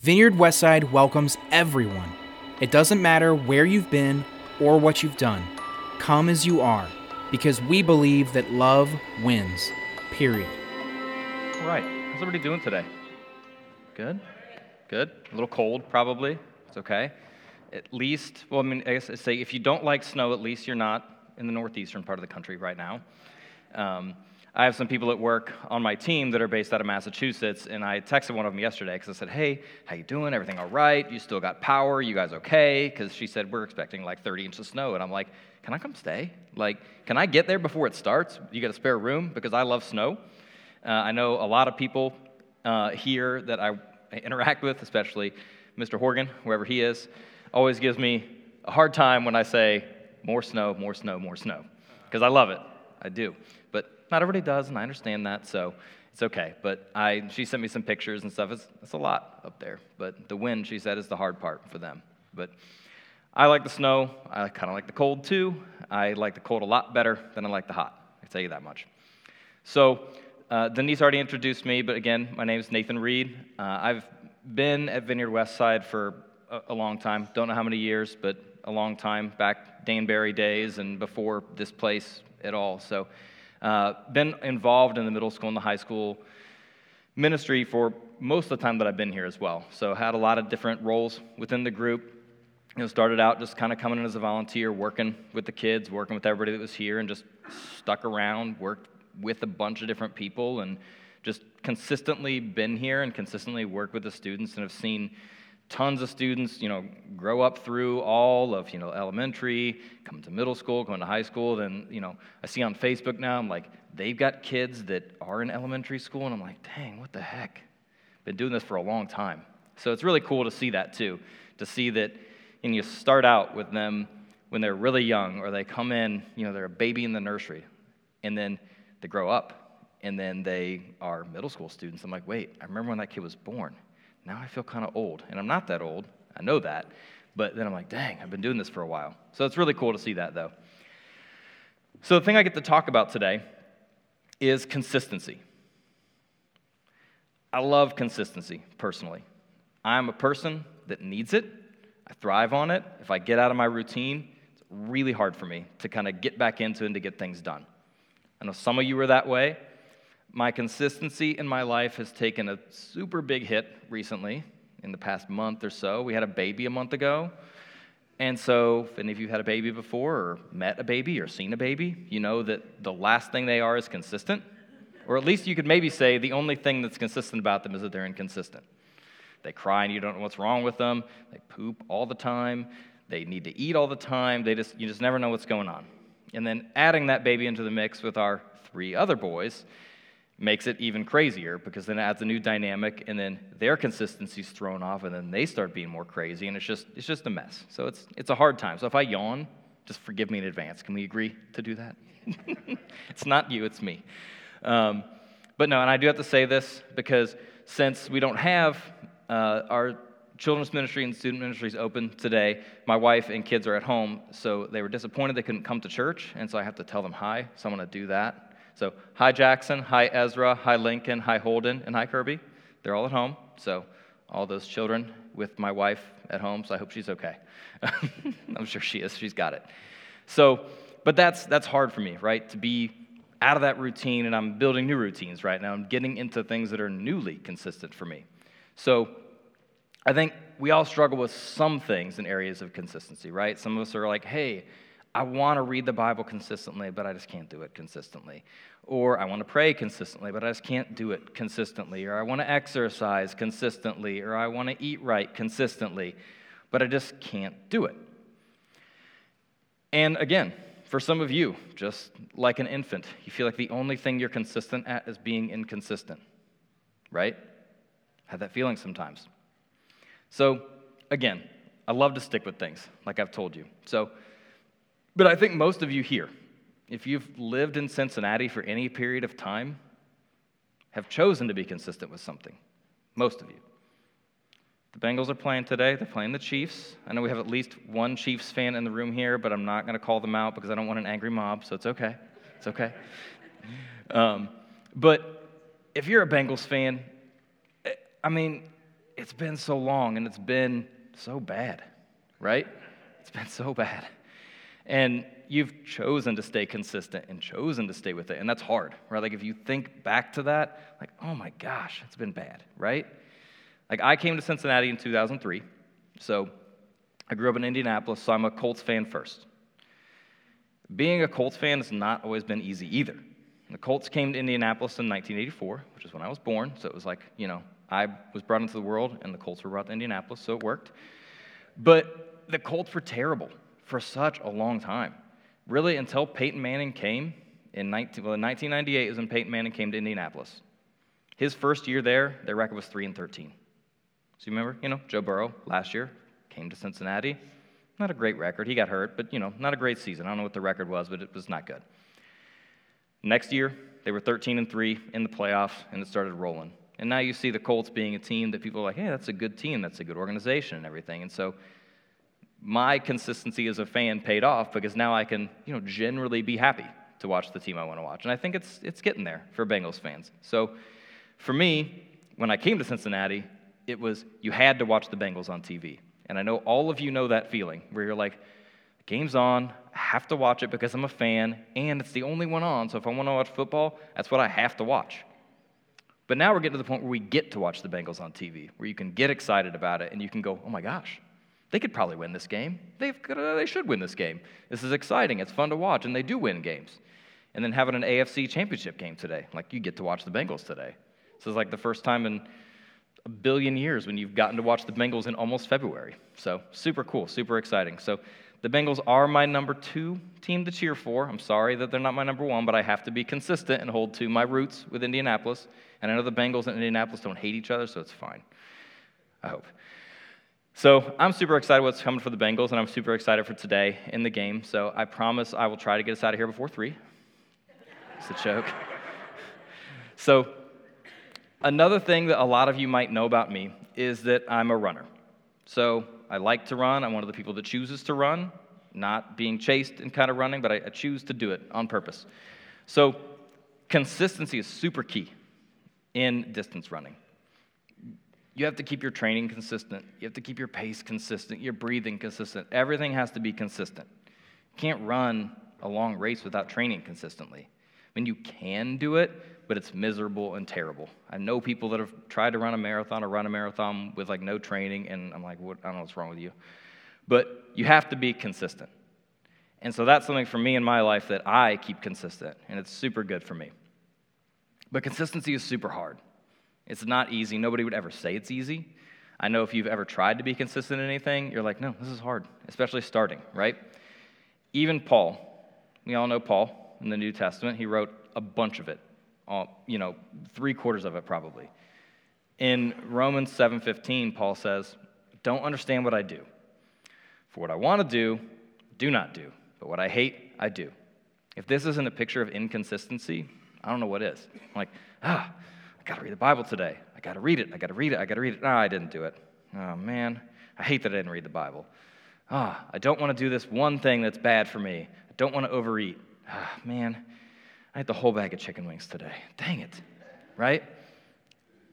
Vineyard Westside welcomes everyone. It doesn't matter where you've been or what you've done. Come as you are, because we believe that love wins. Period. All right. How's everybody doing today? Good? Good? A little cold, probably. It's okay. At least, well, I mean, I guess I'd say if you don't like snow, at least you're not in the northeastern part of the country right now. Um, I have some people at work on my team that are based out of Massachusetts, and I texted one of them yesterday because I said, "Hey, how you doing? Everything all right? You still got power? You guys okay?" Because she said we're expecting like 30 inches of snow, and I'm like, "Can I come stay? Like, can I get there before it starts? You got a spare room? Because I love snow. Uh, I know a lot of people uh, here that I interact with, especially Mr. Horgan, wherever he is, always gives me a hard time when I say more snow, more snow, more snow, because I love it. I do. Not everybody does, and I understand that, so it's okay. But I, she sent me some pictures and stuff. It's, it's a lot up there. But the wind, she said, is the hard part for them. But I like the snow. I kind of like the cold too. I like the cold a lot better than I like the hot. I can tell you that much. So uh, Denise already introduced me, but again, my name is Nathan Reed. Uh, I've been at Vineyard Westside for a, a long time. Don't know how many years, but a long time back Danbury days and before this place at all. So uh, been involved in the middle school and the high school ministry for most of the time that I've been here as well. So had a lot of different roles within the group. You know, started out just kind of coming in as a volunteer, working with the kids, working with everybody that was here, and just stuck around, worked with a bunch of different people, and just consistently been here and consistently worked with the students and have seen tons of students, you know, grow up through all of, you know, elementary, come to middle school, going to high school. Then, you know, I see on Facebook now, I'm like, they've got kids that are in elementary school, and I'm like, dang, what the heck? Been doing this for a long time. So it's really cool to see that too, to see that, and you start out with them when they're really young, or they come in, you know, they're a baby in the nursery, and then they grow up, and then they are middle school students. I'm like, wait, I remember when that kid was born now I feel kind of old. And I'm not that old. I know that. But then I'm like, dang, I've been doing this for a while. So it's really cool to see that, though. So the thing I get to talk about today is consistency. I love consistency personally. I'm a person that needs it. I thrive on it. If I get out of my routine, it's really hard for me to kind of get back into and to get things done. I know some of you are that way my consistency in my life has taken a super big hit recently in the past month or so. We had a baby a month ago. And so, if any of you had a baby before, or met a baby, or seen a baby, you know that the last thing they are is consistent. Or at least you could maybe say the only thing that's consistent about them is that they're inconsistent. They cry and you don't know what's wrong with them. They poop all the time. They need to eat all the time. They just, you just never know what's going on. And then adding that baby into the mix with our three other boys, makes it even crazier because then it adds a new dynamic and then their consistency's thrown off and then they start being more crazy and it's just it's just a mess. So it's it's a hard time. So if i yawn just forgive me in advance. Can we agree to do that? It's not you it's me. Um, but no and i do have to say this because since we don't have uh, our children's ministry and student ministries open today my wife and kids are at home so they were disappointed they couldn't come to church and so i have to tell them hi so i'm going to do that so, hi Jackson, hi Ezra, hi Lincoln, hi Holden, and hi Kirby. They're all at home. So, all those children with my wife at home, so I hope she's okay. I'm sure she is. She's got it. So, but that's that's hard for me, right? To be out of that routine and I'm building new routines right now. I'm getting into things that are newly consistent for me. So, I think we all struggle with some things in areas of consistency, right? Some of us are like, "Hey, I want to read the Bible consistently, but I just can't do it consistently. Or I want to pray consistently, but I just can't do it consistently. Or I want to exercise consistently. Or I want to eat right consistently, but I just can't do it. And again, for some of you, just like an infant, you feel like the only thing you're consistent at is being inconsistent, right? I Have that feeling sometimes. So, again, I love to stick with things, like I've told you. So, but I think most of you here, if you've lived in Cincinnati for any period of time, have chosen to be consistent with something. Most of you. The Bengals are playing today. They're playing the Chiefs. I know we have at least one Chiefs fan in the room here, but I'm not going to call them out because I don't want an angry mob, so it's okay. It's okay. Um, but if you're a Bengals fan, I mean, it's been so long and it's been so bad, right? It's been so bad. And you've chosen to stay consistent and chosen to stay with it. And that's hard, right? Like if you think back to that, like, oh my gosh, it's been bad, right? Like I came to Cincinnati in 2003. So I grew up in Indianapolis, so I'm a Colts fan first. Being a Colts fan has not always been easy either. The Colts came to Indianapolis in 1984, which is when I was born. So it was like, you know, I was brought into the world and the Colts were brought to Indianapolis, so it worked. But the Colts were terrible for such a long time. Really, until Peyton Manning came in 19, well, in 1998 is when Peyton Manning came to Indianapolis. His first year there, their record was 3 and 13. So you remember, you know, Joe Burrow last year came to Cincinnati. Not a great record. He got hurt, but, you know, not a great season. I don't know what the record was, but it was not good. Next year, they were 13 and 3 in the playoffs, and it started rolling. And now you see the Colts being a team that people are like, hey, that's a good team, that's a good organization, and everything. And so my consistency as a fan paid off because now I can, you know, generally be happy to watch the team I want to watch. And I think it's, it's getting there for Bengals fans. So for me, when I came to Cincinnati, it was you had to watch the Bengals on TV. And I know all of you know that feeling where you're like, game's on, I have to watch it because I'm a fan, and it's the only one on. So if I want to watch football, that's what I have to watch. But now we're getting to the point where we get to watch the Bengals on TV, where you can get excited about it and you can go, oh my gosh, they could probably win this game. They've, uh, they should win this game. This is exciting. It's fun to watch, and they do win games. And then having an AFC championship game today, like you get to watch the Bengals today. This is like the first time in a billion years when you've gotten to watch the Bengals in almost February. So super cool, super exciting. So the Bengals are my number two team to cheer for. I'm sorry that they're not my number one, but I have to be consistent and hold to my roots with Indianapolis. And I know the Bengals and Indianapolis don't hate each other, so it's fine. I hope. So I'm super excited what's coming for the Bengals, and I'm super excited for today in the game. So I promise I will try to get us out of here before three. It's a joke. So another thing that a lot of you might know about me is that I'm a runner. So I like to run. I'm one of the people that chooses to run, not being chased and kind of running, but I, I choose to do it on purpose. So consistency is super key in distance running. You have to keep your training consistent. You have to keep your pace consistent, your breathing consistent. Everything has to be consistent. You can't run a long race without training consistently. I mean, you can do it, but it's miserable and terrible. I know people that have tried to run a marathon or run a marathon with like no training, and I'm like, what? I don't know what's wrong with you. But you have to be consistent. And so that's something for me in my life that I keep consistent, and it's super good for me. But consistency is super hard. It's not easy. Nobody would ever say it's easy. I know if you've ever tried to be consistent in anything, you're like, no, this is hard, especially starting, right? Even Paul, we all know Paul in the New Testament, he wrote a bunch of it all, you know, three quarters of it probably. In Romans 7:15, Paul says, "Don't understand what I do. For what I want to do, do not do, but what I hate, I do." If this isn't a picture of inconsistency, I don't know what is. I'm like, ah, got to read the Bible today. I got to read it. I got to read it. I got to read it. No, I didn't do it. Oh man, I hate that I didn't read the Bible. Ah, I don't want to do this one thing that's bad for me. I don't want to overeat. Ah, man, I had the whole bag of chicken wings today. Dang it, right?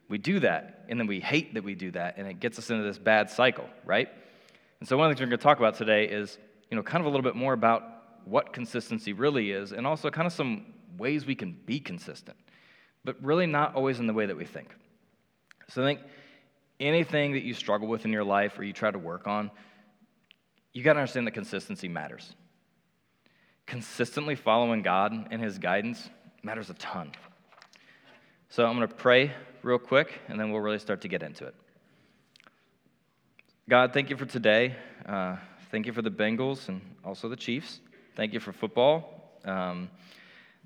We do that, and then we hate that we do that, and it gets us into this bad cycle, right? And so one of the things we're going to talk about today is, you know, kind of a little bit more about what consistency really is, and also kind of some ways we can be consistent, but really not always in the way that we think. So I think anything that you struggle with in your life or you try to work on, you got to understand that consistency matters consistently following God and His guidance matters a ton. So I'm going to pray real quick, and then we'll really start to get into it. God, thank you for today. Uh, thank you for the Bengals and also the Chiefs. Thank you for football. Um,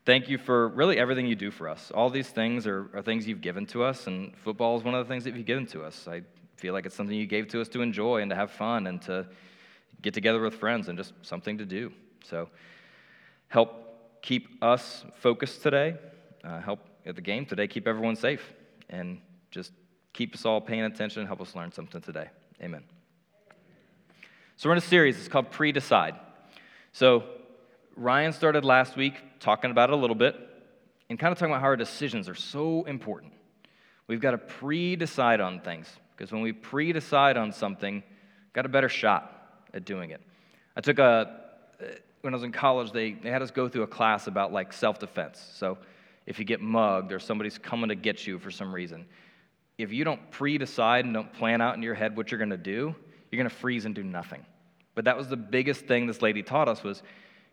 thank you for really everything you do for us. All these things are, are things you've given to us, and football is one of the things that you've given to us. I feel like it's something you gave to us to enjoy and to have fun and to get together with friends and just something to do. So, help keep us focused today, uh, help at the game today, keep everyone safe, and just keep us all paying attention and help us learn something today. Amen. So, we're in a series, it's called Pre Decide. So, Ryan started last week talking about it a little bit and kind of talking about how our decisions are so important. We've got to pre decide on things Because when we pre decide on something, got a better shot at doing it. I took a, uh, when I was in college, they, they had us go through a class about like self defense. So if you get mugged or somebody's coming to get you for some reason, if you don't pre decide and don't plan out in your head what you're going to do, you're going to freeze and do nothing. But that was the biggest thing this lady taught us was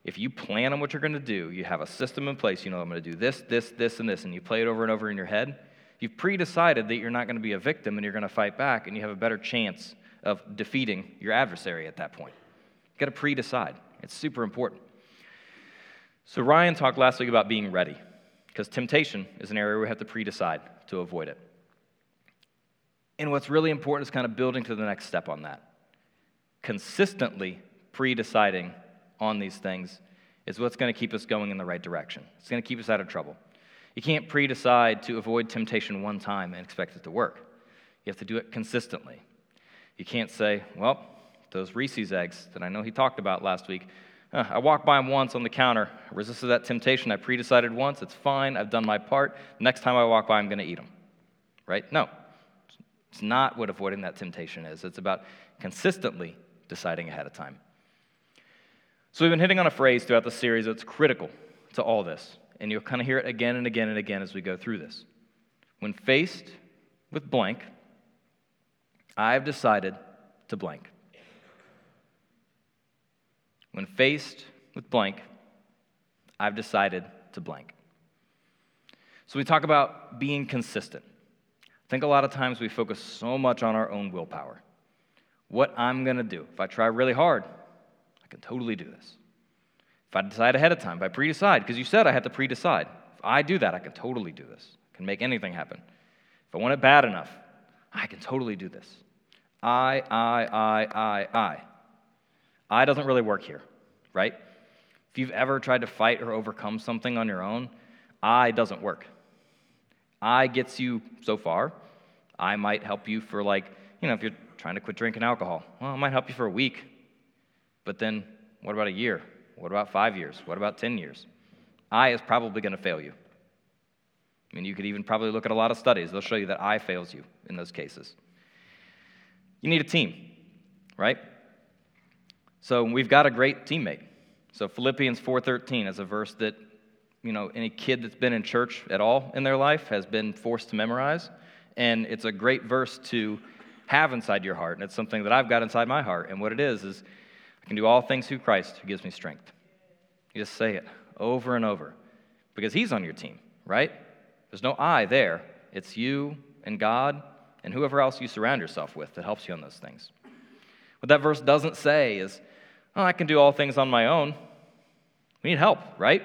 if you plan on what you're going to do, you have a system in place, you know, I'm going to do this, this, this, and this, and you play it over and over in your head, you've pre decided that you're not going to be a victim and you're going to fight back, and you have a better chance of defeating your adversary at that point. You've got to pre decide. It's super important. So, Ryan talked last week about being ready, because temptation is an area we have to pre decide to avoid it. And what's really important is kind of building to the next step on that. Consistently pre deciding on these things is what's going to keep us going in the right direction. It's going to keep us out of trouble. You can't pre decide to avoid temptation one time and expect it to work. You have to do it consistently. You can't say, well, those Reese's eggs that I know he talked about last week, uh, I walked by them once on the counter, I resisted that temptation, I pre decided once, it's fine, I've done my part. Next time I walk by, I'm going to eat them. Right? No. It's not what avoiding that temptation is. It's about consistently deciding ahead of time. So, we've been hitting on a phrase throughout the series that's critical to all this, and you'll kind of hear it again and again and again as we go through this. When faced with blank, I've decided to blank. When faced with blank, I've decided to blank. So we talk about being consistent. I think a lot of times we focus so much on our own willpower. What I'm going to do. If I try really hard, I can totally do this. If I decide ahead of time, if I pre decide, because you said I had to pre decide. If I do that, I can totally do this. I can make anything happen. If I want it bad enough, I can totally do this. I, I, I, I, I. I doesn't really work here, right? If you've ever tried to fight or overcome something on your own, I doesn't work. I gets you so far. I might help you for like, you know, if you're trying to quit drinking alcohol, well, I might help you for a week. But then what about a year? What about five years? What about 10 years? I is probably going to fail you. I mean, you could even probably look at a lot of studies. They'll show you that I fails you in those cases. You need a team, right? So we've got a great teammate. So Philippians 4:13 is a verse that you know any kid that's been in church at all in their life has been forced to memorize, and it's a great verse to have inside your heart, and it's something that I've got inside my heart. And what it is is I can do all things through Christ who gives me strength. You just say it over and over because he's on your team, right? There's no I there. It's you and God and whoever else you surround yourself with that helps you on those things. What that verse doesn't say is, oh, I can do all things on my own. We need help, right?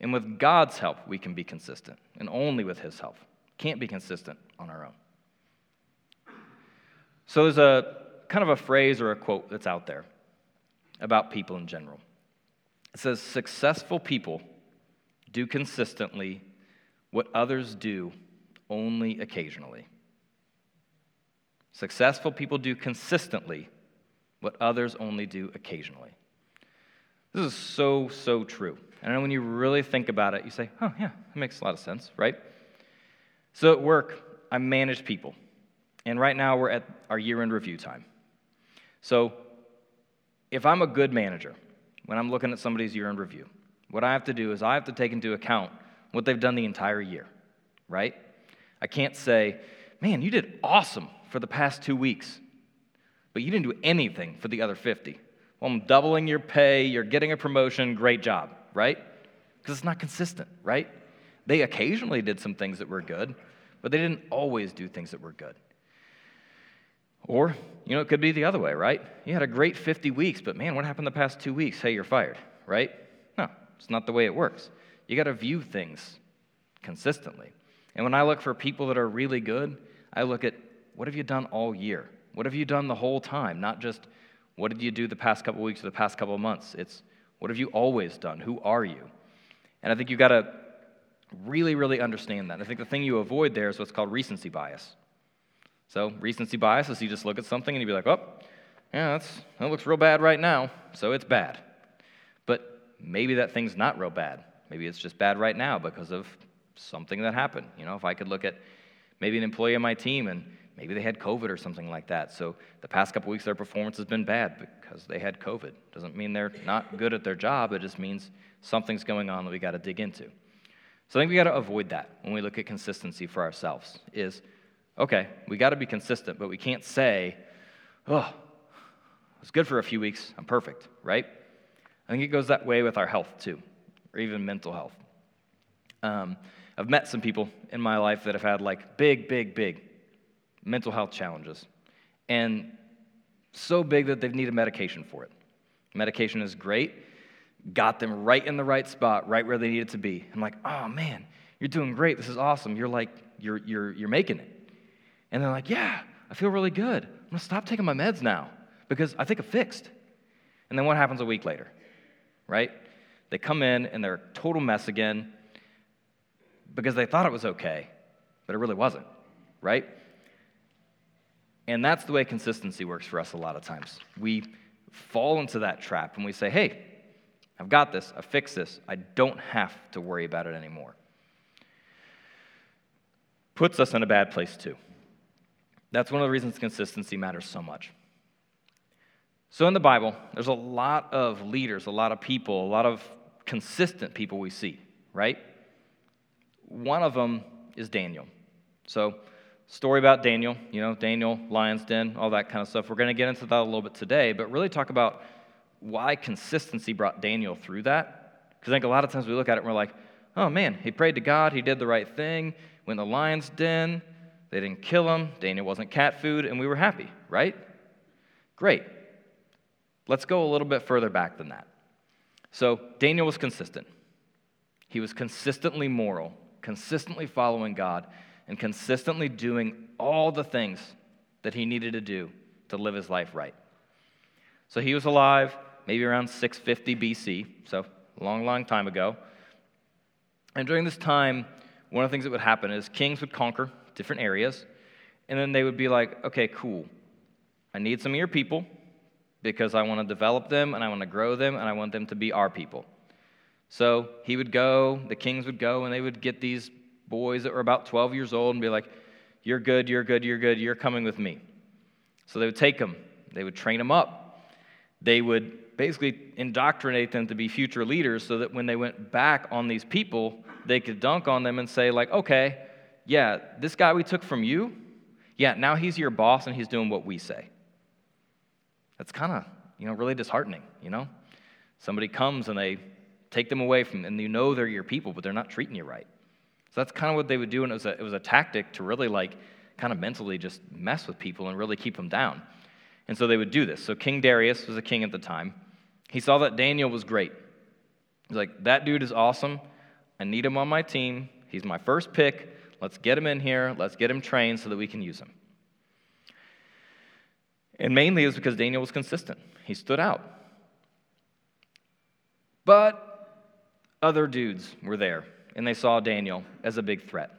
And with God's help, we can be consistent, and only with His help. Can't be consistent on our own. So there's a kind of a phrase or a quote that's out there about people in general. It says, Successful people do consistently what others do only occasionally. Successful people do consistently what others only do occasionally. This is so, so true. And when you really think about it, you say, oh, yeah, that makes a lot of sense, right? So at work, I manage people. And right now, we're at our year end review time. So if I'm a good manager, when I'm looking at somebody's year end review, what I have to do is I have to take into account what they've done the entire year, right? I can't say, man, you did awesome for the past two weeks, but you didn't do anything for the other 50. Well, I'm doubling your pay, you're getting a promotion, great job, right? Because it's not consistent, right? They occasionally did some things that were good, but they didn't always do things that were good. Or, you know, it could be the other way, right? You had a great 50 weeks, but man, what happened the past two weeks? Hey, you're fired, right? No, it's not the way it works. You got to view things consistently. And when I look for people that are really good, I look at what have you done all year? What have you done the whole time? Not just what did you do the past couple weeks or the past couple months? It's what have you always done? Who are you? And I think you've got to really, really understand that. I think the thing you avoid there is what's called recency bias. So, recency bias is you just look at something and you be like, oh, yeah, that's, that looks real bad right now, so it's bad. But maybe that thing's not real bad. Maybe it's just bad right now because of something that happened. You know, if I could look at maybe an employee on my team and maybe they had COVID or something like that. So the past couple weeks, their performance has been bad because they had COVID. Doesn't mean they're not good at their job, it just means something's going on that we got to dig into. So I think we got to avoid that when we look at consistency for ourselves. Is okay, we got to be consistent, but we can't say, oh, it's good for a few weeks, I'm perfect, right? I think it goes that way with our health too, or even mental health. Um, I've met some people in my life that have had like big, big, big mental health challenges, and so big that they've needed medication for it. Medication is great, got them right in the right spot, right where they needed to be. I'm like, oh man, you're doing great. This is awesome. You're like, you're, you're, you're making it. And they're like, yeah, I feel really good. I'm gonna stop taking my meds now because I think I'm fixed. And then what happens a week later, right? They come in and they're a total mess again because they thought it was okay, but it really wasn't, right? And that's the way consistency works for us a lot of times. We fall into that trap and we say, hey, I've got this, I fixed this, I don't have to worry about it anymore. Puts us in a bad place too. That's one of the reasons consistency matters so much. So, in the Bible, there's a lot of leaders, a lot of people, a lot of consistent people we see, right? One of them is Daniel. So, story about Daniel, you know, Daniel, lion's den, all that kind of stuff. We're going to get into that a little bit today, but really talk about why consistency brought Daniel through that. Because I think a lot of times we look at it and we're like, oh man, he prayed to God, he did the right thing, went in the lion's den, they didn't kill him, Daniel wasn't cat food, and we were happy, right? Great. Let's go a little bit further back than that. So, Daniel was consistent. He was consistently moral, consistently following God, and consistently doing all the things that he needed to do to live his life right. So, he was alive maybe around 650 BC, so a long, long time ago. And during this time, one of the things that would happen is kings would conquer different areas, and then they would be like, okay, cool. I need some of your people because I want to develop them and I want to grow them and I want them to be our people. So he would go, the kings would go, and they would get these boys that were about 12 years old and be like, You're good, you're good, you're good, you're coming with me. So they would take them, they would train them up, they would basically indoctrinate them to be future leaders so that when they went back on these people, they could dunk on them and say, like, okay, yeah, this guy we took from you, yeah, now he's your boss and he's doing what we say. That's kind of, you know, really disheartening, you know? Somebody comes and they take them away from, and you know they're your people, but they're not treating you right. So that's kind of what they would do, and it was a, it was a tactic to really, like, kind of mentally just mess with people and really keep them down. And so they would do this. So King Darius was a king at the time. He saw that Daniel was great. He's like, that dude is awesome. I need him on my team. He's my first pick. Let's get him in here. Let's get him trained so that we can use him. And mainly it was because Daniel was consistent, he stood out. But other dudes were there, and they saw Daniel as a big threat.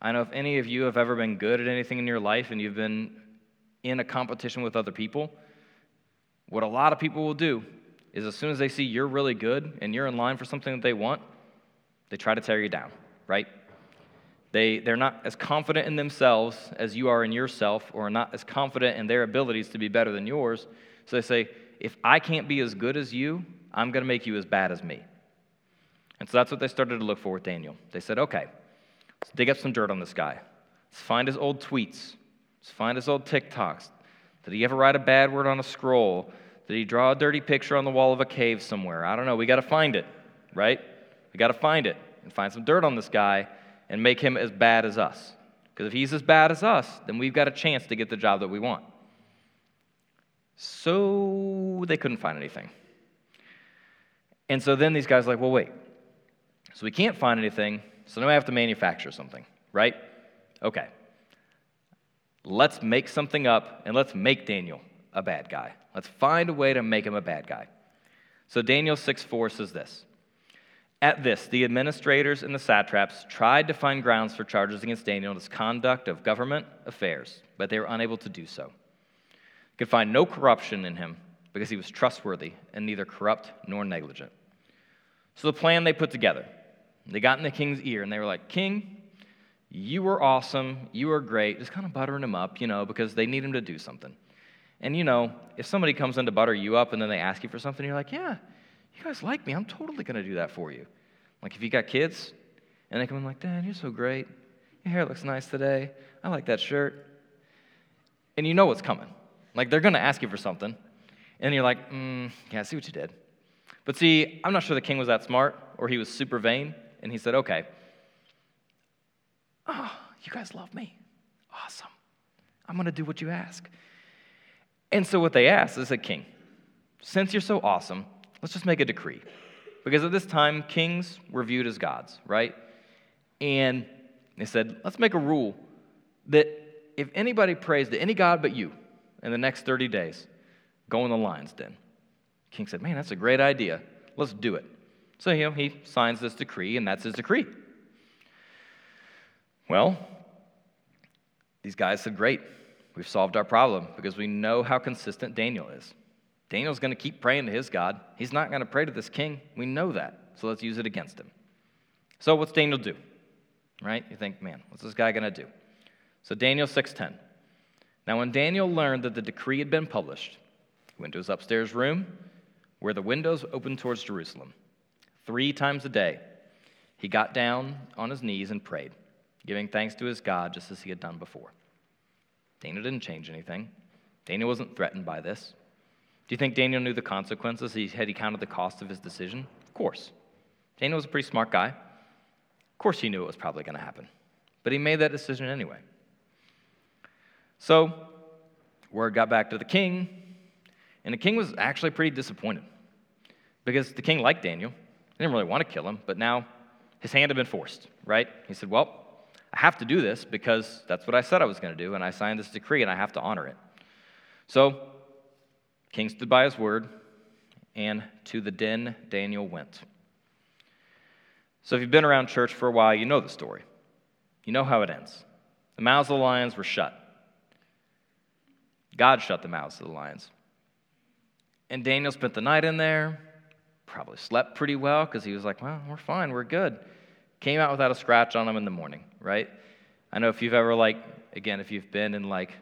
I don't know if any of you have ever been good at anything in your life and you've been in a competition with other people, what a lot of people will do is as soon as they see you're really good and you're in line for something that they want, they try to tear you down, right? They, they're not as confident in themselves as you are in yourself, or not as confident in their abilities to be better than yours. So they say, if I can't be as good as you, I'm going to make you as bad as me. And so that's what they started to look for with Daniel. They said, okay, let's dig up some dirt on this guy. Let's find his old tweets. Let's find his old TikToks. Did he ever write a bad word on a scroll? Did he draw a dirty picture on the wall of a cave somewhere? I don't know. We got to find it, right? We got to find it and find some dirt on this guy and make him as bad as us. Because if he's as bad as us, then we've got a chance to get the job that we want. So they couldn't find anything. And so then these guys are like, well, wait. So we can't find anything, so now we have to manufacture something, right? Okay. Let's make something up and let's make Daniel a bad guy. Let's find a way to make him a bad guy. So Daniel 6 4 says this at this, the administrators and the satraps tried to find grounds for charges against Daniel in his conduct of government affairs, but they were unable to do so. They could find no corruption in him because he was trustworthy and neither corrupt nor negligent. So the plan they put together, they got in the king's ear and they were like, King, You were awesome. You were great. Just kind of buttering him up, you know, because they need him to do something. And, you know, if somebody comes in to butter you up and then they ask you for something, you're like, yeah, you guys like me. I'm totally going to do that for you. Like if you got kids and they come in like, Dad, you're so great. Your hair looks nice today. I like that shirt. And you know what's coming. Like they're going to ask you for something. And you're like, mm, yeah, I see what you did. But see, I'm not sure the king was that smart or he was super vain. And he said, okay, oh, you guys love me. Awesome. I'm going to do what you ask. And so what they asked is a king, since you're so awesome, let's just make a decree. Because at this time, kings were viewed as gods, right? And they said, let's make a rule that if anybody prays to any god but you in the next 30 days, go in the lion's den. King said, man, that's a great idea. Let's do it. So, you know, he signs this decree, and that's his decree. Well, these guys said, great, we've solved our problem because we know how consistent Daniel is. Daniel's going to keep praying to his God. He's not going to pray to this king. We know that. So let's use it against him. So what's Daniel do? Right? You think, man, what's this guy going to do? So Daniel 6:10. Now when Daniel learned that the decree had been published, he went to his upstairs room where the windows opened towards Jerusalem. 3 times a day, he got down on his knees and prayed, giving thanks to his God just as he had done before. Daniel didn't change anything. Daniel wasn't threatened by this. Do you think Daniel knew the consequences? Had he counted the cost of his decision? Of course. Daniel was a pretty smart guy. Of course, he knew it was probably going to happen. But he made that decision anyway. So, word got back to the king, and the king was actually pretty disappointed because the king liked Daniel. He didn't really want to kill him, but now his hand had been forced, right? He said, Well, I have to do this because that's what I said I was going to do, and I signed this decree and I have to honor it. So, king stood by his word, and to the den Daniel went. So, if you've been around church for a while, you know the story. You know how it ends. The mouths of the lions were shut. God shut the mouths of the lions. And Daniel spent the night in there, probably slept pretty well because he was like, well, we're fine, we're good. Came out without a scratch on him in the morning, right? I know if you've ever, like, again, if you've been in like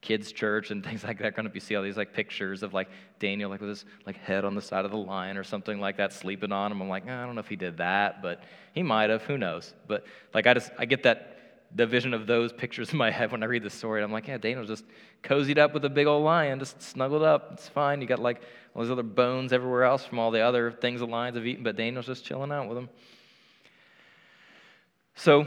kids' church and things like that, going to be see all these like pictures of like Daniel like with his like head on the side of the lion or something like that, sleeping on him. I'm like, ah, I don't know if he did that, but he might have. Who knows? But like, I just I get that the vision of those pictures in my head when I read the story. I'm like, yeah, Daniel's just cozied up with a big old lion, just snuggled up. It's fine. You got like all these other bones everywhere else from all the other things the lions have eaten, but Daniel's just chilling out with them. So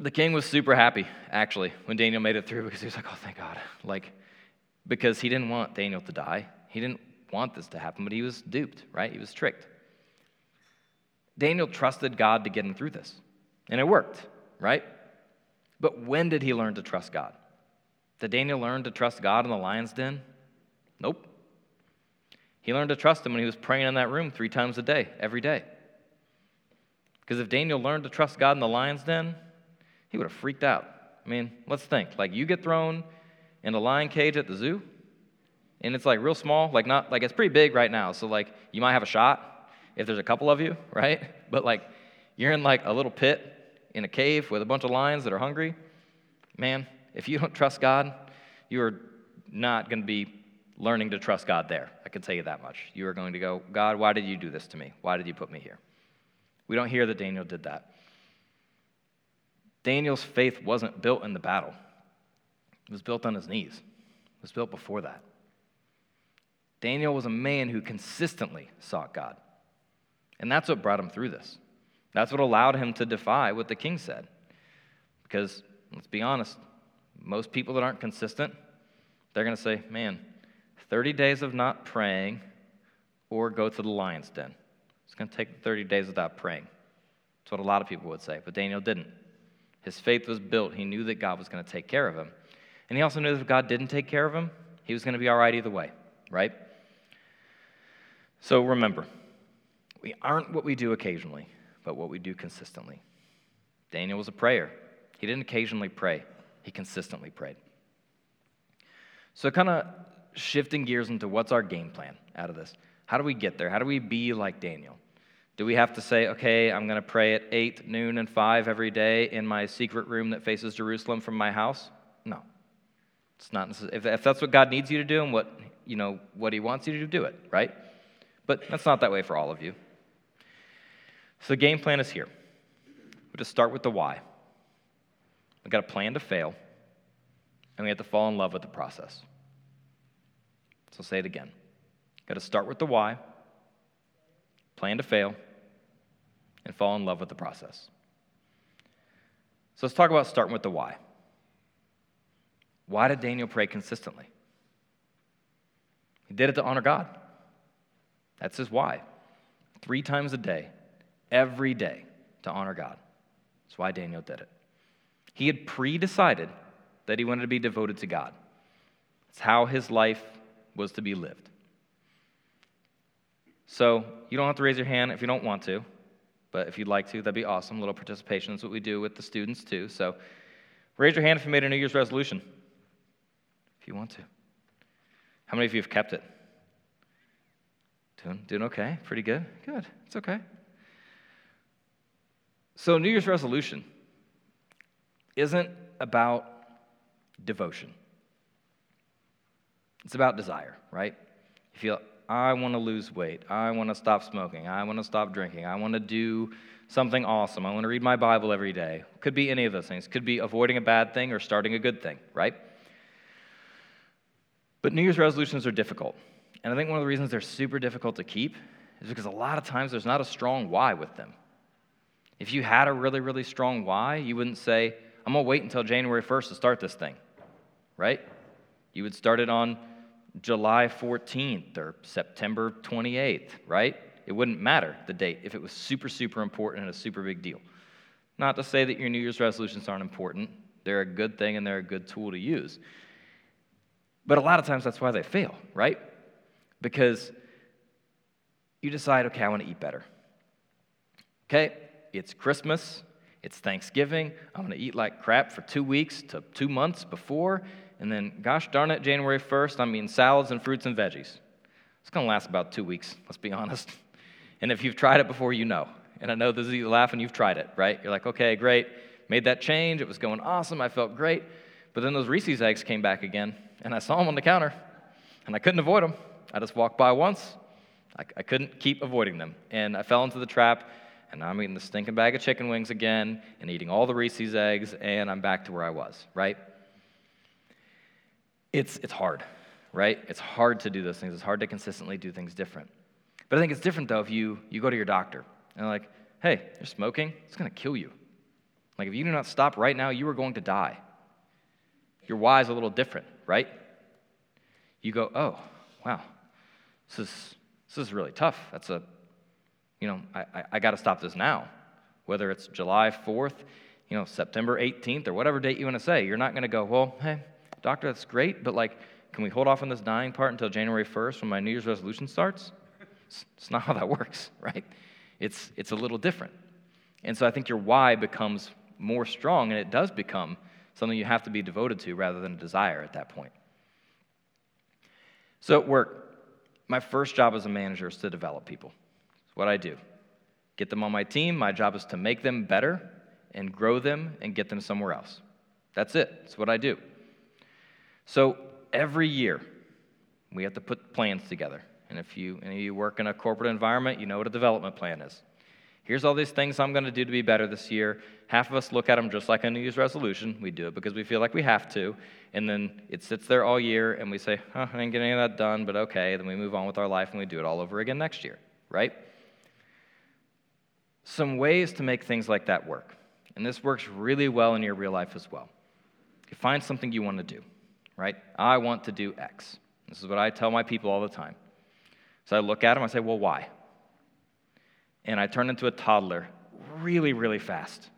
the king was super happy, actually, when Daniel made it through because he was like, oh, thank God. Like, because he didn't want Daniel to die. He didn't want this to happen, but he was duped, right? He was tricked. Daniel trusted God to get him through this, and it worked, right? But when did he learn to trust God? Did Daniel learn to trust God in the lion's den? Nope. He learned to trust him when he was praying in that room three times a day, every day. Because if Daniel learned to trust God in the lion's den, he would have freaked out. I mean, let's think. Like, you get thrown in a lion cage at the zoo, and it's like real small, like, not, like, it's pretty big right now. So, like, you might have a shot if there's a couple of you, right? But, like, you're in, like, a little pit in a cave with a bunch of lions that are hungry. Man, if you don't trust God, you are not going to be learning to trust God there. I can tell you that much. You are going to go, God, why did you do this to me? Why did you put me here? We don't hear that Daniel did that. Daniel's faith wasn't built in the battle, it was built on his knees, it was built before that. Daniel was a man who consistently sought God. And that's what brought him through this. That's what allowed him to defy what the king said. Because, let's be honest, most people that aren't consistent, they're going to say, man, 30 days of not praying or go to the lion's den. It's going to take 30 days without praying. That's what a lot of people would say, but Daniel didn't. His faith was built. He knew that God was going to take care of him. And he also knew that if God didn't take care of him, he was going to be all right either way, right? So remember, we aren't what we do occasionally, but what we do consistently. Daniel was a prayer. He didn't occasionally pray, he consistently prayed. So, kind of shifting gears into what's our game plan out of this. How do we get there? How do we be like Daniel? Do we have to say, okay, I'm going to pray at 8, noon, and 5 every day in my secret room that faces Jerusalem from my house? No. It's not if, if that's what God needs you to do and what, you know, what He wants you to do, do it, right? But that's not that way for all of you. So the game plan is here. We just start with the why. We've got a plan to fail, and we have to fall in love with the process. So I'll say it again. Got to start with the why, plan to fail, and fall in love with the process. So let's talk about starting with the why. Why did Daniel pray consistently? He did it to honor God. That's his why. Three times a day, every day, to honor God. That's why Daniel did it. He had pre decided that he wanted to be devoted to God. It's how his life was to be lived. So you don't have to raise your hand if you don't want to, but if you'd like to, that'd be awesome. A little participation is what we do with the students too. So raise your hand if you made a New Year's resolution, if you want to. How many of you have kept it? Doing, doing okay? Pretty good? Good. It's okay. So, New Year's resolution isn't about devotion. It's about desire, right? You feel, I want to lose weight. I want to stop smoking. I want to stop drinking. I want to do something awesome. I want to read my Bible every day. Could be any of those things. Could be avoiding a bad thing or starting a good thing, right? But New Year's resolutions are difficult. And I think one of the reasons they're super difficult to keep is because a lot of times there's not a strong why with them. If you had a really, really strong why, you wouldn't say, I'm going to wait until January 1st to start this thing, right? You would start it on July 14th or September 28th, right? It wouldn't matter the date if it was super, super important and a super big deal. Not to say that your New Year's resolutions aren't important, they're a good thing and they're a good tool to use. But a lot of times that's why they fail, right? Because you decide, okay, I want to eat better. Okay, it's Christmas, it's Thanksgiving, I'm going to eat like crap for two weeks to two months before, and then, gosh darn it, January 1st, I'm eating salads and fruits and veggies. It's going to last about two weeks, let's be honest. And if you've tried it before, you know. And I know this is you laughing, you've tried it, right? You're like, okay, great, made that change, it was going awesome, I felt great. But then those Reese's eggs came back again, and I saw them on the counter, and I couldn't avoid them. I just walked by once. I, I couldn't keep avoiding them. And I fell into the trap, and I'm eating the stinking bag of chicken wings again, and eating all the Reese's eggs, and I'm back to where I was, right? It's, it's hard, right? It's hard to do those things. It's hard to consistently do things different. But I think it's different, though, if you, you go to your doctor, and like, hey, you're smoking, it's going to kill you. Like, if you do not stop right now, you are going to die. Your why is a little different, right? You go, oh, wow, this is, this is really tough. That's a, you know, I, I, I got to stop this now. Whether it's July 4th, you know, September 18th, or whatever date you want to say, you're not going to go, well, hey, doctor, that's great, but like, can we hold off on this dying part until January 1st when my New Year's resolution starts? It's, it's not how that works, right? It's, it's a little different. And so I think your why becomes more strong, and it does become something you have to be devoted to rather than a desire at that point. So at work, my first job as a manager is to develop people. It's what I do. Get them on my team. My job is to make them better and grow them and get them somewhere else. That's it. It's what I do. So every year, we have to put plans together. And if you, any of you work in a corporate environment, you know what a development plan is. Here's all these things I'm going to do to be better this year. Half of us look at them just like a New Year's resolution. We do it because we feel like we have to. And then it sits there all year, and we say, oh, I didn't get any of that done, but okay. Then we move on with our life and we do it all over again next year, right? Some ways to make things like that work. And this works really well in your real life as well. You find something you want to do, right? I want to do X. This is what I tell my people all the time. So I look at them, I say, well, why? and I turn into a toddler really, really fast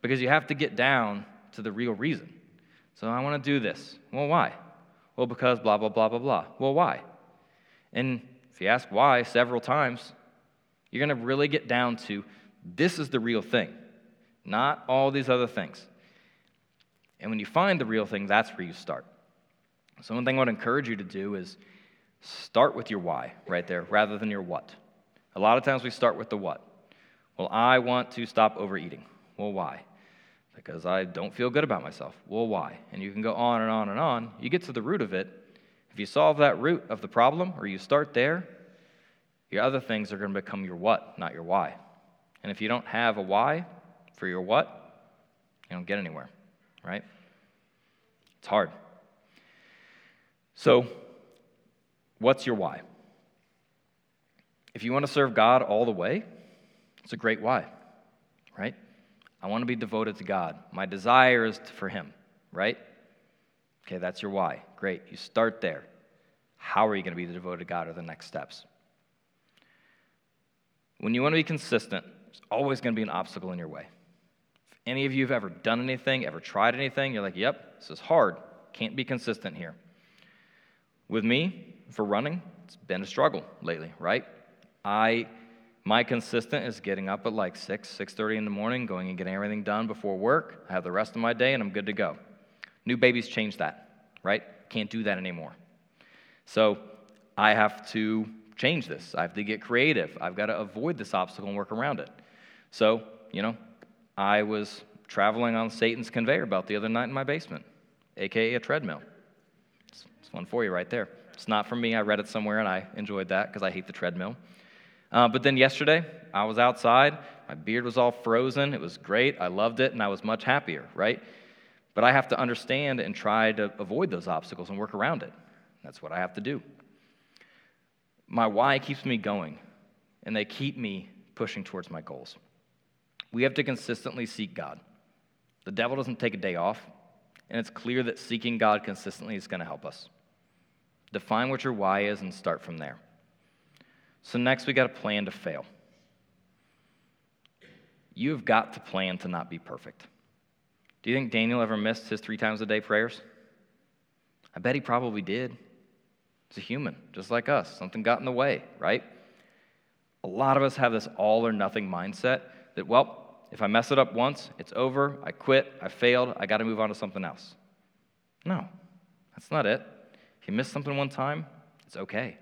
because you have to get down to the real reason. So I want to do this. Well, why? Well, because blah, blah, blah, blah, blah. Well, why? And if you ask why several times, you're going to really get down to this is the real thing, not all these other things. And when you find the real thing, that's where you start. So, one thing I would encourage you to do is start with your why right there rather than your what. A lot of times we start with the what. Well, I want to stop overeating. Well, why? Because I don't feel good about myself. Well, why? And you can go on and on and on. You get to the root of it. If you solve that root of the problem, or you start there, your other things are going to become your what, not your why. And if you don't have a why for your what, you don't get anywhere, right? It's hard. So, what's your why? If you want to serve God all the way, it's a great why, right? I want to be devoted to God. My desire is for Him, right? Okay, that's your why. Great. You start there. How are you going to be the devoted to God are the next steps? When you want to be consistent, there's always going to be an obstacle in your way. Any of you have ever done anything, ever tried anything, you're like, yep, this is hard. Can't be consistent here. With me, for running, it's been a struggle lately, right? I my consistent is getting up at like 6, 6:30 in the morning, going and getting everything done before work. I have the rest of my day and I'm good to go. New babies change that, right? Can't do that anymore. So I have to change this. I have to get creative. I've got to avoid this obstacle and work around it. So, you know, I was traveling on Satan's conveyor belt the other night in my basement, aka a treadmill. It's, it's one for you right there. It's not from me. I read it somewhere and I enjoyed that because I hate the treadmill. Uh, but then yesterday, I was outside. My beard was all frozen. It was great. I loved it, and I was much happier, right? But I have to understand and try to avoid those obstacles and work around it. That's what I have to do. My why keeps me going, and they keep me pushing towards my goals. We have to consistently seek God. The devil doesn't take a day off, and it's clear that seeking God consistently is going to help us. Define what your why is and start from there. So, next, we got to plan to fail. You've got to plan to not be perfect. Do you think Daniel ever missed his three times a day prayers? I bet he probably did. He's a human, just like us. Something got in the way, right? A lot of us have this all or nothing mindset that, well, if I mess it up once, it's over, I quit, I failed, I got to move on to something else. No, that's not it. If you miss something one time, it's okay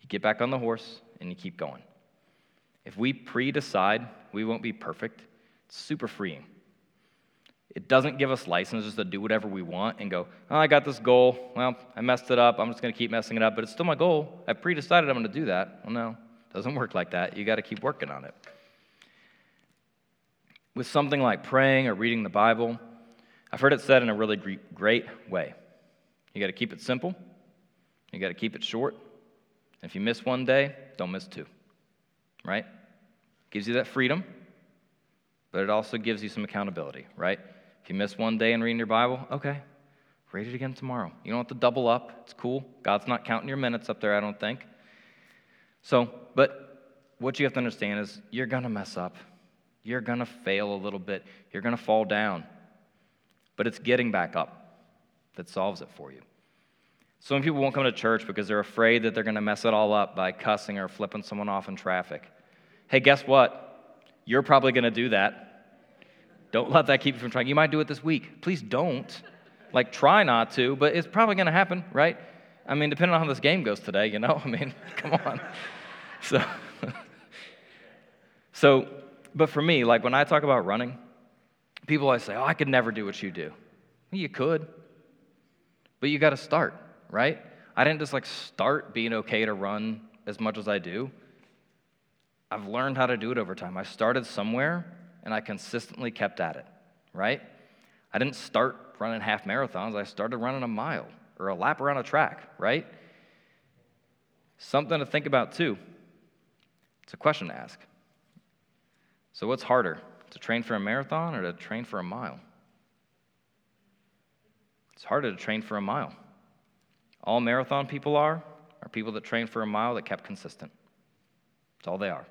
You get back on the horse, and you keep going. If we pre decide we won't be perfect, it's super freeing. It doesn't give us licenses to do whatever we want and go, oh, I got this goal. Well, I messed it up. I'm just going to keep messing it up, but it's still my goal. I pre decided I'm going to do that. Well, no, it doesn't work like that. You got to keep working on it. With something like praying or reading the Bible, I've heard it said in a really great way. You got to keep it simple, you got to keep it short, if you miss one day, don't miss two, right? Gives you that freedom, but it also gives you some accountability, right? If you miss one day in reading your Bible, okay, read it again tomorrow. You don't have to double up. It's cool. God's not counting your minutes up there, I don't think. So, but what you have to understand is you're going to mess up. You're going to fail a little bit. You're going to fall down. But it's getting back up that solves it for you. So many people won't come to church because they're afraid that they're going to mess it all up by cussing or flipping someone off in traffic. Hey, guess what? You're probably going to do that. Don't let that keep you from trying. You might do it this week. Please don't. Like, try not to, but it's probably going to happen, right? I mean, depending on how this game goes today, you know? I mean, come on. So, so, but for me, like when I talk about running, people always say, oh, I could never do what you do. You could, but you got to start right? I didn't just like start being okay to run as much as I do. I've learned how to do it over time. I started somewhere and I consistently kept at it, right? I didn't start running half marathons, I started running a mile or a lap around a track, right? Something to think about too. It's a question to ask. So, what's harder, to train for a marathon or to train for a mile? It's harder to train for a mile. All marathon people are, are people that train for a mile that kept consistent. That's all they are.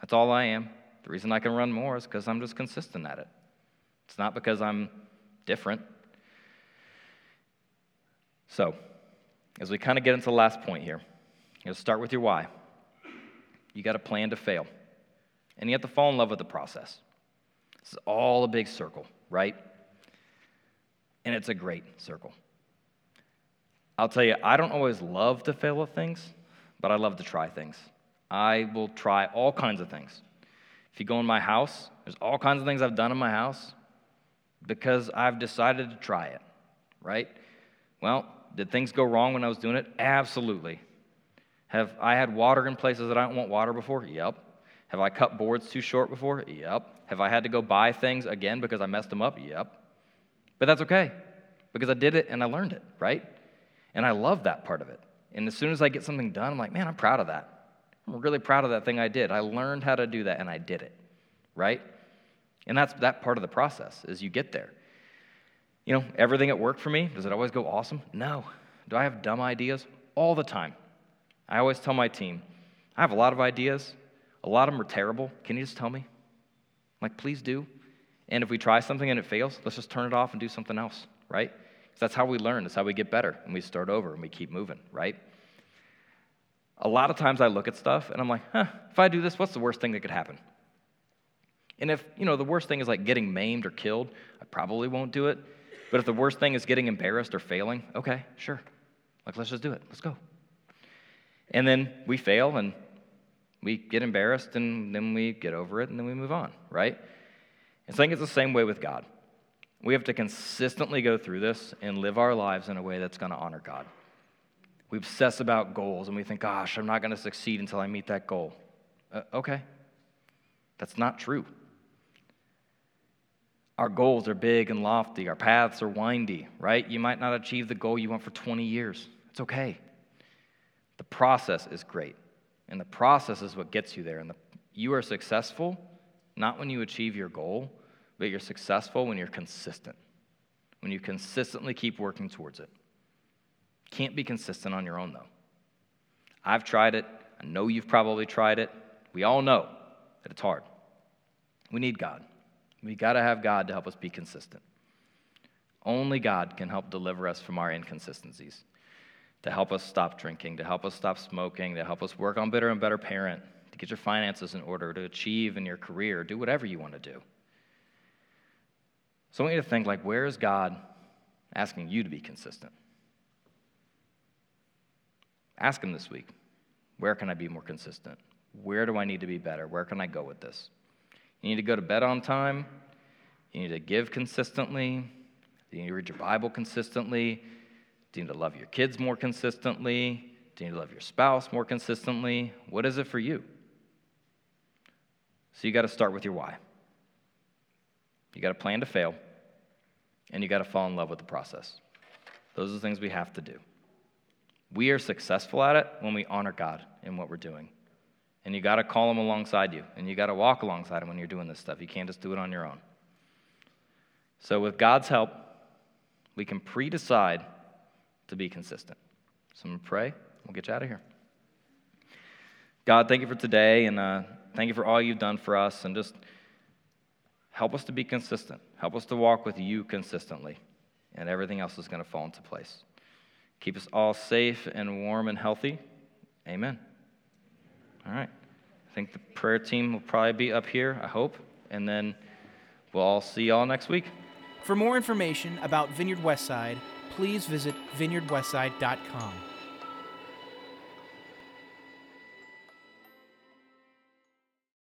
That's all I am. The reason I can run more is because I'm just consistent at it. It's not because I'm different. So, as we kind of get into the last point here, you to start with your why. You got to plan to fail. And you have to fall in love with the process. This is all a big circle, right? And it's a great circle. I'll tell you, I don't always love to fail at things, but I love to try things. I will try all kinds of things. If you go in my house, there's all kinds of things I've done in my house because I've decided to try it, right? Well, did things go wrong when I was doing it? Absolutely. Have I had water in places that I don't want water before? Yep. Have I cut boards too short before? Yep. Have I had to go buy things again because I messed them up? Yep. But that's okay because I did it and I learned it, right? And I love that part of it. And as soon as I get something done, I'm like, man, I'm proud of that. I'm really proud of that thing I did. I learned how to do that and I did it, right? And that's that part of the process is you get there. You know, everything at work for me, does it always go awesome? No. Do I have dumb ideas? All the time. I always tell my team, I have a lot of ideas. A lot of them are terrible. Can you just tell me? Like, please do. And if we try something and it fails, let's just turn it off and do something else, right? Because that's how we learn. That's how we get better. And we start over and we keep moving, right? A lot of times I look at stuff and I'm like, huh, if I do this, what's the worst thing that could happen? And if, you know, the worst thing is like getting maimed or killed, I probably won't do it. But if the worst thing is getting embarrassed or failing, okay, sure. Like, let's just do it. Let's go. And then we fail and we get embarrassed and then we get over it and then we move on, right? And so I think it's the same way with God. We have to consistently go through this and live our lives in a way that's going to honor God. We obsess about goals and we think, gosh, I'm not going to succeed until I meet that goal. Uh, okay. That's not true. Our goals are big and lofty, our paths are windy, right? You might not achieve the goal you want for 20 years. It's okay. The process is great, and the process is what gets you there. And the, you are successful not when you achieve your goal, but you're successful when you're consistent, when you consistently keep working towards it. Can't be consistent on your own, though. I've tried it. I know you've probably tried it. We all know that it's hard. We need God. We got to have God to help us be consistent. Only God can help deliver us from our inconsistencies, to help us stop drinking, to help us stop smoking, to help us work on better and better parent, to get your finances in order, to achieve in your career, do whatever you want to do. So I want you to think like, where is God asking you to be consistent? Ask Him this week, where can I be more consistent? Where do I need to be better? Where can I go with this? You need to go to bed on time. You need to give consistently. You need to read your Bible consistently? Do you need to love your kids more consistently? Do you need to love your spouse more consistently? What is it for you? So you got to start with your why. You got to plan to fail, and you got to fall in love with the process. Those are the things we have to do. We are successful at it when we honor God in what we're doing. And you got to call Him alongside you, and you got to walk alongside Him when you're doing this stuff. You can't just do it on your own. So, with God's help, we can pre decide to be consistent. So, I'm going to pray. We'll get you out of here. God, thank you for today, and uh, thank you for all you've done for us, and just help us to be consistent. Help us to walk with you consistently, and everything else is going to fall into place. Keep us all safe and warm and healthy. Amen. All right. I think the prayer team will probably be up here, I hope. And then we'll all see y'all next week. For more information about Vineyard Westside, please visit vineyardwestside.com.